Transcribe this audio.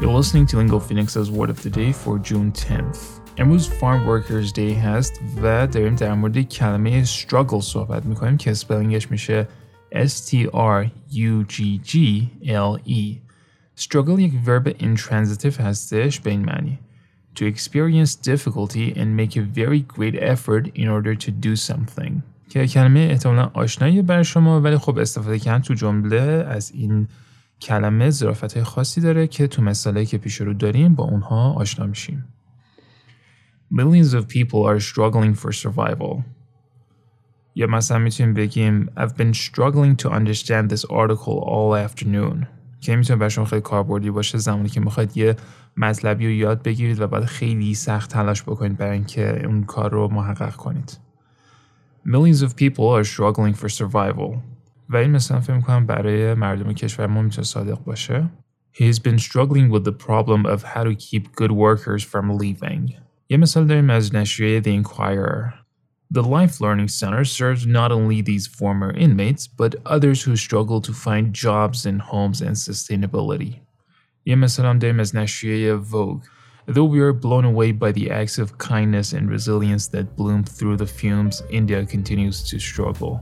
You're listening to Lingo Phoenix's Word of the Day for June 10th. امروز Farm Workers Day هست و داریم در مورد کلمه struggle صحبت میکنیم که سپلینگش میشه S-T-R-U-G-G-L-E Struggle یک verb intransitive هستش به این معنی To experience difficulty and make a very great effort in order to do something که کلمه احتمالا آشنایی بر شما ولی خب استفاده کردن تو جمله از این کلمه ظرافت خاصی داره که تو مثالی که پیش رو داریم با اونها آشنا میشیم. Millions of people are struggling for survival. یا مثلا می‌تونیم بگیم I've been struggling to understand this article all afternoon. که می‌تونه برای شما خیلی کاربردی باشه زمانی که می‌خواید یه مطلبی رو یاد بگیرید و بعد خیلی سخت تلاش بکنید برای اینکه اون کار رو محقق کنید. Millions of people are struggling for survival. مثلا فکر میکنم برای مردم کشور ما میتونه صادق باشه He has been struggling with the problem of how to keep good workers from leaving. یه مثال داریم از نشریه The Enquirer. The Life Learning Center serves not only these former inmates, but others who struggle to find jobs and homes and sustainability. یه مثال داریم از نشریه Vogue. Though we are blown away by the acts of kindness and resilience that bloom through the fumes, India continues to struggle.